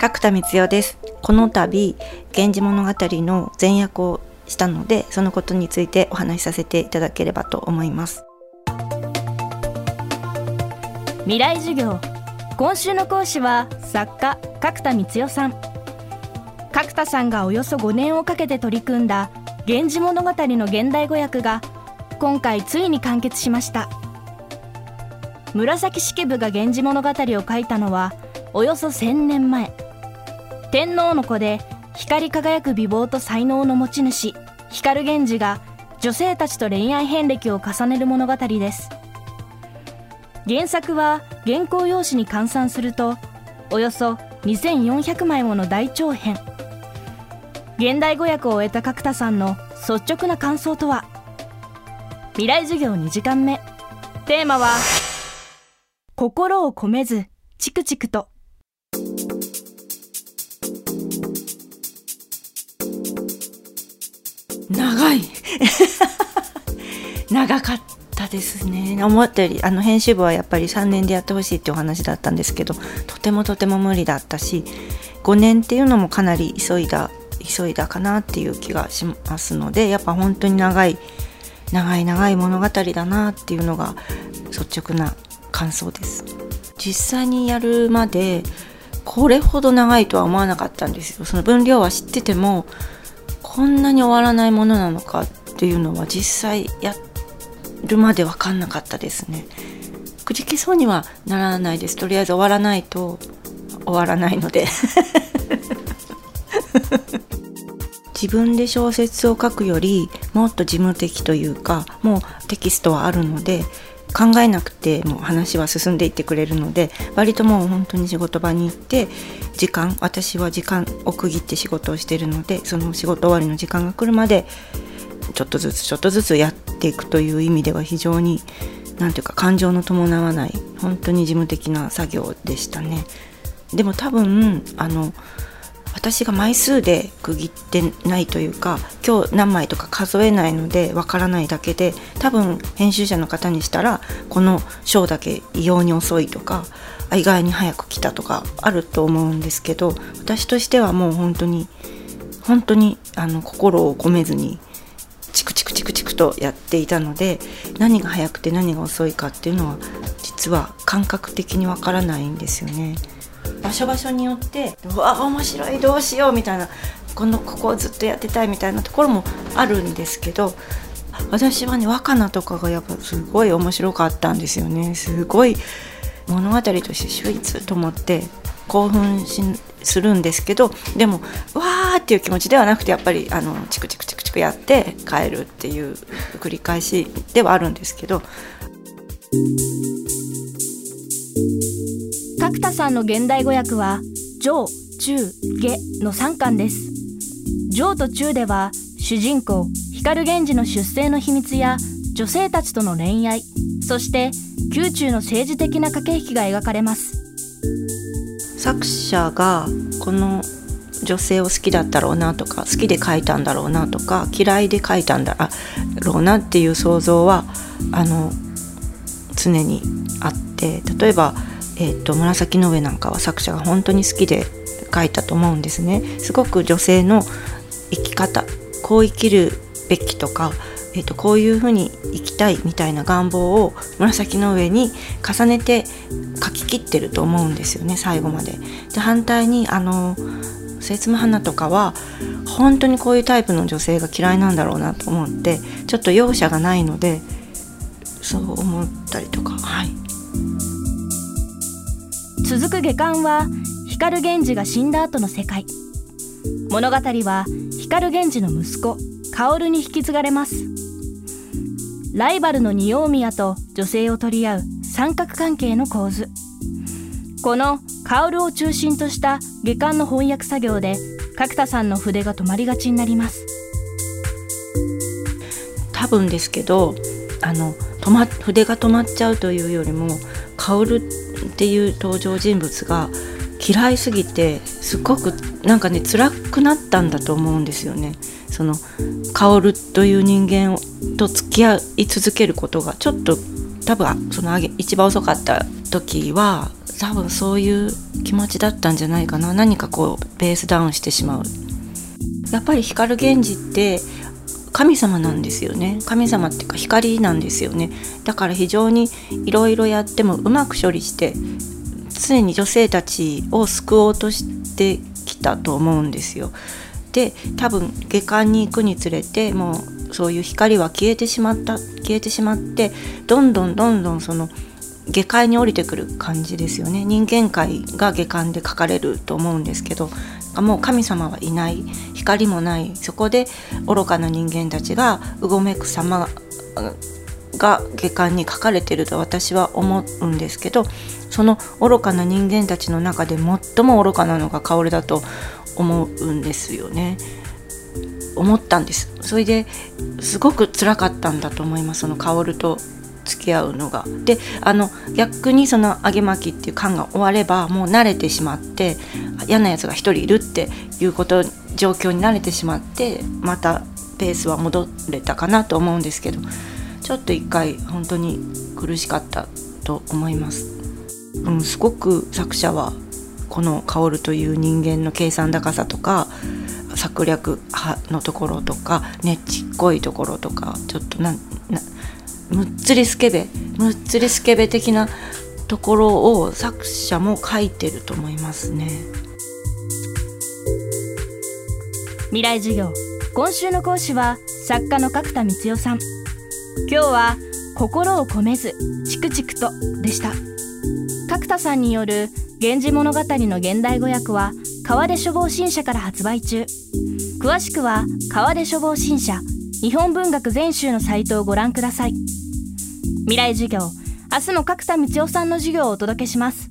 角田光代です。この度源氏物語の前役をしたのでそのことについてお話しさせていただければと思います。未来授業。今週の講師は作家角田光代さん。角田さんがおよそ5年をかけて取り組んだ「源氏物語」の現代語訳が今回ついに完結しました。紫式部が「源氏物語」を書いたのはおよそ1000年前。天皇の子で光り輝く美貌と才能の持ち主光源氏が女性たちと恋愛遍歴を重ねる物語です。原作は原稿用紙に換算するとおよそ2400枚もの大長編。現代語訳を終えた角田さんの率直な感想とは？未来授業2時間目。テーマは心を込めずチクチクと。長い。長かったですね。思ったよりあの編集部はやっぱり3年でやってほしいってお話だったんですけどとてもとても無理だったし5年っていうのもかなり急いだ急いだかなっていう気がしますのでやっぱ本当に長い長い長い物語だなっていうのが率直な感想です。実際にやるまでこれほど長いとは思わなかったんですよ。その分量は知っててもこんなに終わらないものなのかっていうのは実際やるまで分かんなかったですね。くじけそうにはならないです。とりあえず終わらないと終わらないので。自分で小説を書くよりもっと事務的というかもうテキストはあるので考えなくても話は進んでいってくれるので割ともう本当に仕事場に行って時間私は時間を区切って仕事をしてるのでその仕事終わりの時間が来るまでちょっとずつちょっとずつやっていくという意味では非常に何ていうか感情の伴わない本当に事務的な作業でしたね。でも多分あの私が枚数で区切ってないというか今日何枚とか数えないのでわからないだけで多分編集者の方にしたらこの章だけ異様に遅いとか意外に早く来たとかあると思うんですけど私としてはもう本当に本当にあの心を込めずにチクチクチクチクとやっていたので何が早くて何が遅いかっていうのは実は感覚的にわからないんですよね。場所場所によってうわ面白いどうしようみたいなこのここをずっとやってたいみたいなところもあるんですけど私はね若菜とかがやっぱすごい面白かったんですよねすごい物語として秀逸と思って興奮しするんですけどでもわーっていう気持ちではなくてやっぱりあのチクチクチクチクやって帰るっていう繰り返しではあるんですけど。角田さんの現代語訳は上中下の3巻です。上と中では主人公光源氏の出生の秘密や女性たちとの恋愛そして宮中の政治的な駆け引きが描かれます。作者がこの女性を好きだったろうなとか好きで書いたんだろうなとか嫌いで書いたんだろうなっていう想像はあの常にあって例えばえーと、紫の上なんかは作者が本当に好きで書いたと思うんですね。すごく女性の生き方こう生きるべきとか、えーと、こういうふうに生きたいみたいな願望を紫の上に重ねて書き切ってると思うんですよね最後まで。で反対にあの節務花とかは本当にこういうタイプの女性が嫌いなんだろうなと思ってちょっと容赦がないのでそう思ったりとかはい。続く下巻は光源氏が死んだ後の世界。物語は光源氏の息子薫に引き継がれます。ライバルの仁王宮と女性を取り合う三角関係の構図。この薫を中心とした下巻の翻訳作業で角田さんの筆が止まりがちになります。多分ですけどあの止ま筆が止まっちゃうというよりも薫っっていう登場人物が嫌いすぎてすごくなんかね辛くなったんだと思うんですよね。その薫という人間と付き合い続けることがちょっと多分その一番遅かった時は多分そういう気持ちだったんじゃないかな何かこうベースダウンしてしまうやっぱり光源氏って神様なんですよね。神様っていうか光なんですよね。だから非常にいろいろやってもうまく処理して常に女性たちを救おうとしてきたと思うんですよ。で多分下巻に行くにつれてもうそういう光は消えてしまった消えてしまってどんどんどんどんその下界に降りてくる感じですよね。人間界が下巻で書かれると思うんですけどもう神様はいない光もないそこで愚かな人間たちがうごめく様が下巻に書かれてると私は思うんですけどその愚かな人間たちの中で最も愚かなのが薫だと思うんですよね。思ったんですそれですごく辛かったんだと思いますその薫と付き合うのが。であの逆にその揚げ巻きっていう感が終わればもう慣れてしまって嫌なやつが1人いるっていうこと状況に慣れてしまってまたペースは戻れたかなと思うんですけどちょっと一回本当に苦しかったと思います。うん、すごく作者はこの薫という人間の計算高さとか策略派のところとかねちっこいところとかちょっとななむっつりスケベむっつりスケベ的なところを作者も書いてると思いますね。未来授業今週の講師は作家の角田光代さん。今日は心を込めずチクチクとでした。角田さんによる源氏物語の現代語訳は川出書房新社から発売中。詳しくは川出書房新社日本文学全集のサイトをご覧ください。未来授業。明日も角田道夫さんの授業をお届けします。